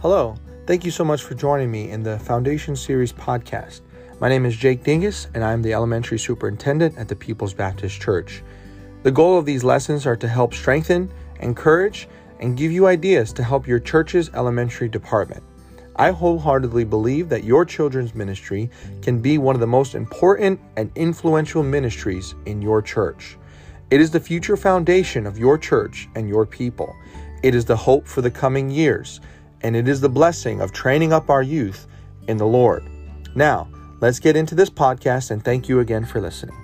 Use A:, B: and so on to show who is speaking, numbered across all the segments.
A: Hello, thank you so much for joining me in the Foundation Series podcast. My name is Jake Dingus, and I'm the elementary superintendent at the People's Baptist Church. The goal of these lessons are to help strengthen, encourage, and give you ideas to help your church's elementary department. I wholeheartedly believe that your children's ministry can be one of the most important and influential ministries in your church. It is the future foundation of your church and your people. It is the hope for the coming years and it is the blessing of training up our youth in the Lord. Now, let's get into this podcast and thank you again for listening.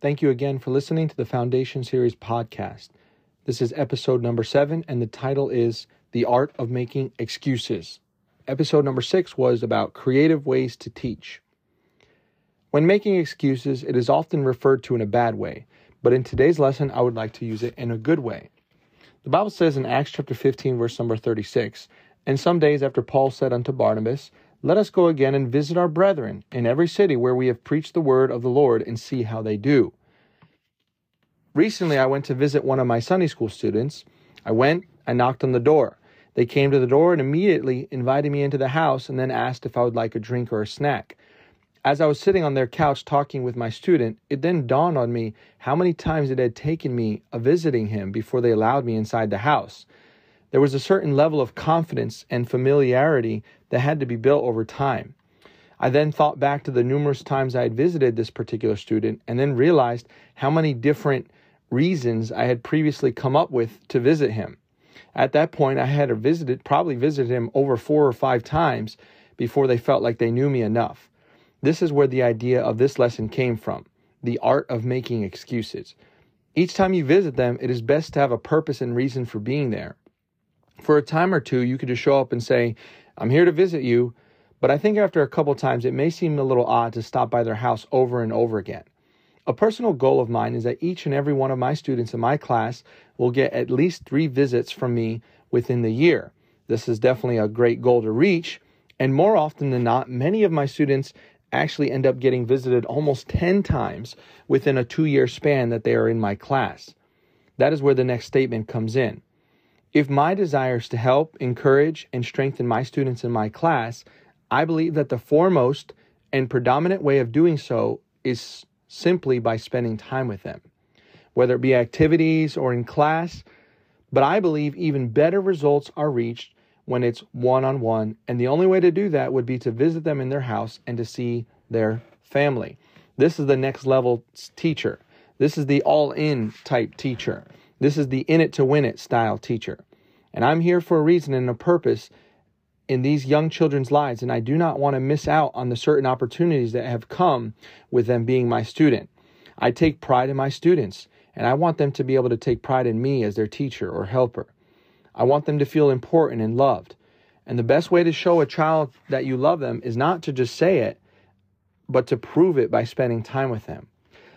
A: Thank you again for listening to the Foundation Series podcast. This is episode number seven, and the title is The Art of Making Excuses. Episode number six was about creative ways to teach. When making excuses, it is often referred to in a bad way, but in today's lesson, I would like to use it in a good way. The Bible says in Acts chapter 15, verse number 36, And some days after Paul said unto Barnabas, Let us go again and visit our brethren in every city where we have preached the word of the Lord and see how they do. Recently, I went to visit one of my Sunday school students. I went, I knocked on the door. They came to the door and immediately invited me into the house and then asked if I would like a drink or a snack. As I was sitting on their couch talking with my student, it then dawned on me how many times it had taken me a visiting him before they allowed me inside the house. There was a certain level of confidence and familiarity that had to be built over time. I then thought back to the numerous times I had visited this particular student and then realized how many different reasons I had previously come up with to visit him. At that point, I had visited, probably visited him over four or five times before they felt like they knew me enough. This is where the idea of this lesson came from the art of making excuses. Each time you visit them, it is best to have a purpose and reason for being there. For a time or two, you could just show up and say, I'm here to visit you, but I think after a couple times, it may seem a little odd to stop by their house over and over again. A personal goal of mine is that each and every one of my students in my class will get at least three visits from me within the year. This is definitely a great goal to reach, and more often than not, many of my students actually end up getting visited almost 10 times within a two year span that they are in my class. That is where the next statement comes in. If my desire is to help, encourage, and strengthen my students in my class, I believe that the foremost and predominant way of doing so is simply by spending time with them, whether it be activities or in class. But I believe even better results are reached when it's one on one. And the only way to do that would be to visit them in their house and to see their family. This is the next level teacher. This is the all in type teacher. This is the in it to win it style teacher. And I'm here for a reason and a purpose in these young children's lives, and I do not want to miss out on the certain opportunities that have come with them being my student. I take pride in my students, and I want them to be able to take pride in me as their teacher or helper. I want them to feel important and loved. And the best way to show a child that you love them is not to just say it, but to prove it by spending time with them.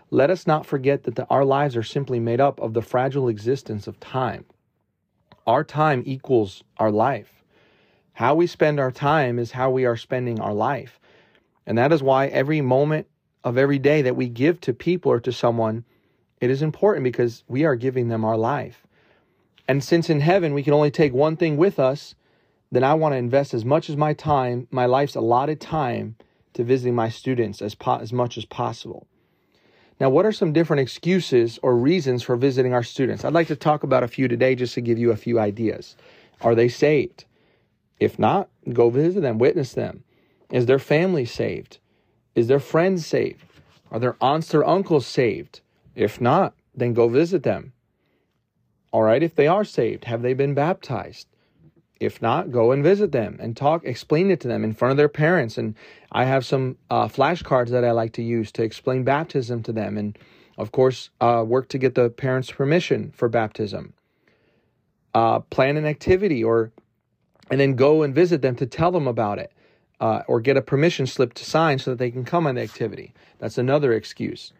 A: Let us not forget that the, our lives are simply made up of the fragile existence of time. Our time equals our life. How we spend our time is how we are spending our life. And that is why every moment of every day that we give to people or to someone, it is important because we are giving them our life. And since in heaven we can only take one thing with us, then I want to invest as much as my time, my life's allotted time, to visiting my students as, po- as much as possible. Now, what are some different excuses or reasons for visiting our students? I'd like to talk about a few today just to give you a few ideas. Are they saved? If not, go visit them, witness them. Is their family saved? Is their friends saved? Are their aunts or uncles saved? If not, then go visit them. All right, if they are saved, have they been baptized? If not, go and visit them and talk, explain it to them in front of their parents. And I have some uh, flashcards that I like to use to explain baptism to them. And of course, uh, work to get the parents' permission for baptism. Uh, plan an activity or, and then go and visit them to tell them about it. Uh, or get a permission slip to sign so that they can come on the activity. That's another excuse.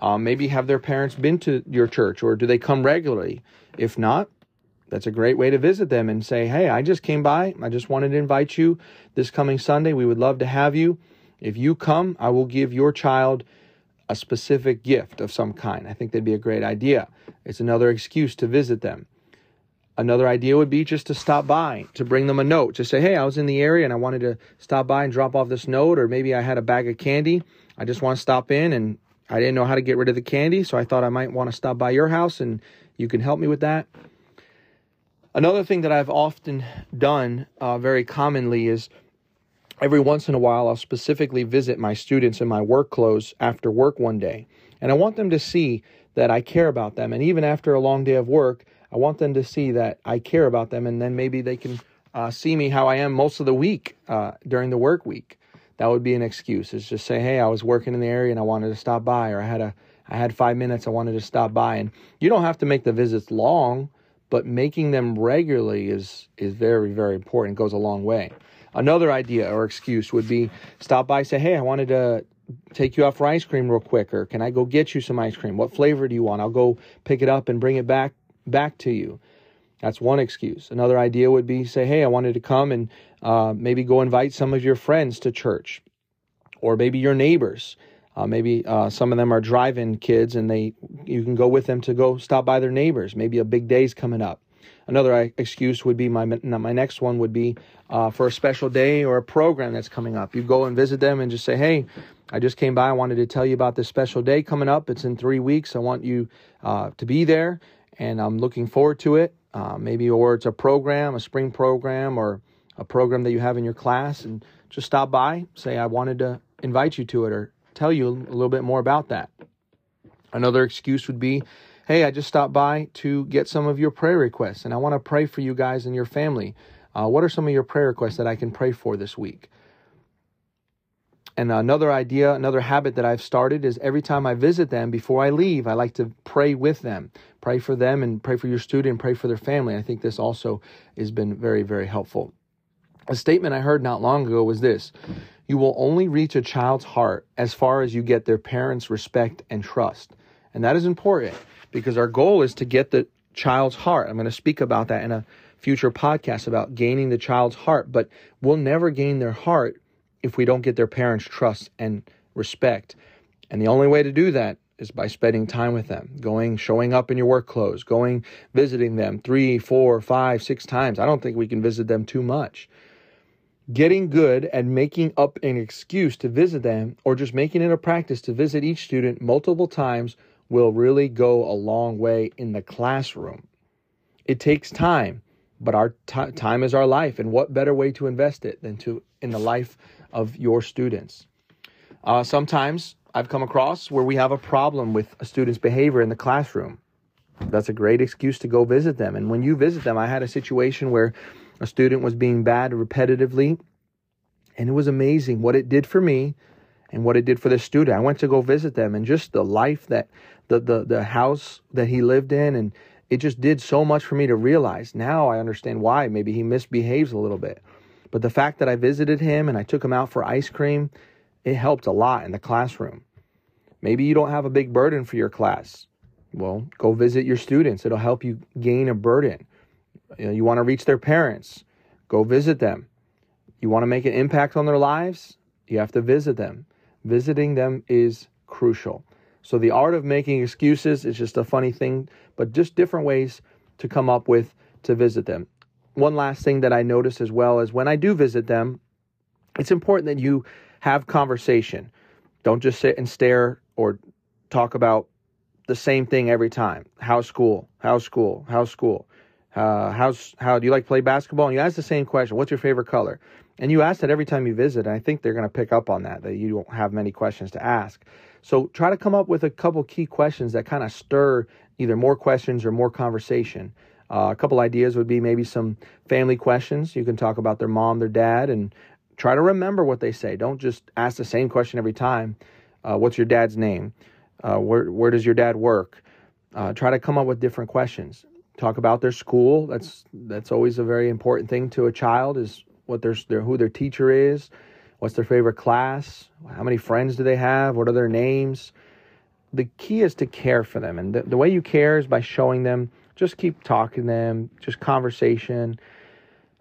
A: Um, maybe have their parents been to your church or do they come regularly? If not, that's a great way to visit them and say, Hey, I just came by. I just wanted to invite you this coming Sunday. We would love to have you. If you come, I will give your child a specific gift of some kind. I think that'd be a great idea. It's another excuse to visit them. Another idea would be just to stop by, to bring them a note, to say, hey, I was in the area and I wanted to stop by and drop off this note, or maybe I had a bag of candy. I just want to stop in and I didn't know how to get rid of the candy, so I thought I might want to stop by your house and you can help me with that. Another thing that I've often done uh, very commonly is every once in a while I'll specifically visit my students in my work clothes after work one day. And I want them to see that I care about them. And even after a long day of work, I want them to see that I care about them. And then maybe they can uh, see me how I am most of the week uh, during the work week. That would be an excuse. Is just say, hey, I was working in the area and I wanted to stop by, or I had a I had five minutes, I wanted to stop by. And you don't have to make the visits long, but making them regularly is is very, very important. It goes a long way. Another idea or excuse would be stop by, say, hey, I wanted to take you out for ice cream real quick, or can I go get you some ice cream? What flavor do you want? I'll go pick it up and bring it back back to you. That's one excuse. Another idea would be say, hey, I wanted to come and uh, maybe go invite some of your friends to church, or maybe your neighbors. Uh, maybe uh, some of them are drive-in kids, and they you can go with them to go stop by their neighbors. Maybe a big day's coming up. Another uh, excuse would be my my next one would be uh, for a special day or a program that's coming up. You go and visit them and just say, "Hey, I just came by. I wanted to tell you about this special day coming up. It's in three weeks. I want you uh, to be there, and I'm looking forward to it. Uh, maybe or it's a program, a spring program, or a program that you have in your class, and just stop by. Say, I wanted to invite you to it, or tell you a little bit more about that. Another excuse would be, hey, I just stopped by to get some of your prayer requests, and I want to pray for you guys and your family. Uh, what are some of your prayer requests that I can pray for this week? And another idea, another habit that I've started is every time I visit them, before I leave, I like to pray with them, pray for them, and pray for your student, pray for their family. I think this also has been very, very helpful. A statement I heard not long ago was this you will only reach a child's heart as far as you get their parents' respect and trust. And that is important because our goal is to get the child's heart. I'm going to speak about that in a future podcast about gaining the child's heart, but we'll never gain their heart if we don't get their parents' trust and respect. And the only way to do that is by spending time with them, going, showing up in your work clothes, going, visiting them three, four, five, six times. I don't think we can visit them too much getting good at making up an excuse to visit them or just making it a practice to visit each student multiple times will really go a long way in the classroom. It takes time, but our t- time is our life, and what better way to invest it than to in the life of your students? Uh, sometimes I've come across where we have a problem with a student's behavior in the classroom. That's a great excuse to go visit them. And when you visit them, I had a situation where a student was being bad repetitively. And it was amazing what it did for me and what it did for the student. I went to go visit them and just the life that the, the, the house that he lived in and it just did so much for me to realize. Now I understand why. Maybe he misbehaves a little bit. But the fact that I visited him and I took him out for ice cream, it helped a lot in the classroom. Maybe you don't have a big burden for your class. Well, go visit your students. It'll help you gain a burden. You, know, you want to reach their parents, go visit them. You want to make an impact on their lives, you have to visit them. Visiting them is crucial. So the art of making excuses is just a funny thing, but just different ways to come up with to visit them. One last thing that I notice as well is when I do visit them, it's important that you have conversation. Don't just sit and stare or talk about the same thing every time. How's school? How's school? How's school? Uh, how's how do you like play basketball? And you ask the same question. What's your favorite color? And you ask that every time you visit. And I think they're going to pick up on that. That you don't have many questions to ask. So try to come up with a couple key questions that kind of stir either more questions or more conversation. Uh, a couple ideas would be maybe some family questions. You can talk about their mom, their dad, and try to remember what they say. Don't just ask the same question every time. Uh, what's your dad's name? Uh, where where does your dad work? Uh, try to come up with different questions talk about their school. That's that's always a very important thing to a child is what their, their who their teacher is, what's their favorite class, how many friends do they have, what are their names. The key is to care for them, and the, the way you care is by showing them. Just keep talking to them, just conversation.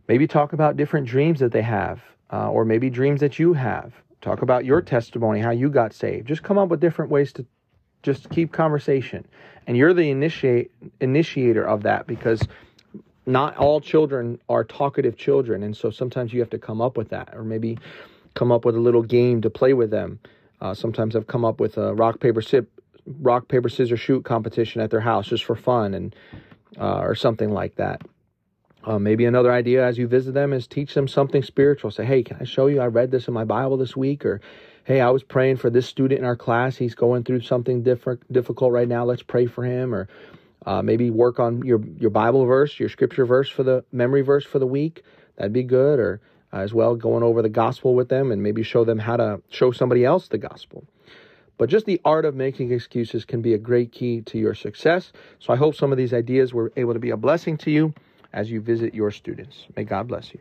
A: Maybe talk about different dreams that they have, uh, or maybe dreams that you have. talk about your testimony, how you got saved. Just come up with different ways to just keep conversation. And you're the initiate initiator of that because not all children are talkative children, and so sometimes you have to come up with that, or maybe come up with a little game to play with them. Uh, sometimes I've come up with a rock paper sip, rock paper scissors shoot competition at their house just for fun, and uh, or something like that. Uh, maybe another idea as you visit them is teach them something spiritual. Say, hey, can I show you? I read this in my Bible this week, or hey, I was praying for this student in our class. He's going through something different, difficult right now. Let's pray for him, or uh, maybe work on your your Bible verse, your scripture verse for the memory verse for the week. That'd be good. Or uh, as well, going over the gospel with them and maybe show them how to show somebody else the gospel. But just the art of making excuses can be a great key to your success. So I hope some of these ideas were able to be a blessing to you as you visit your students. May God bless you.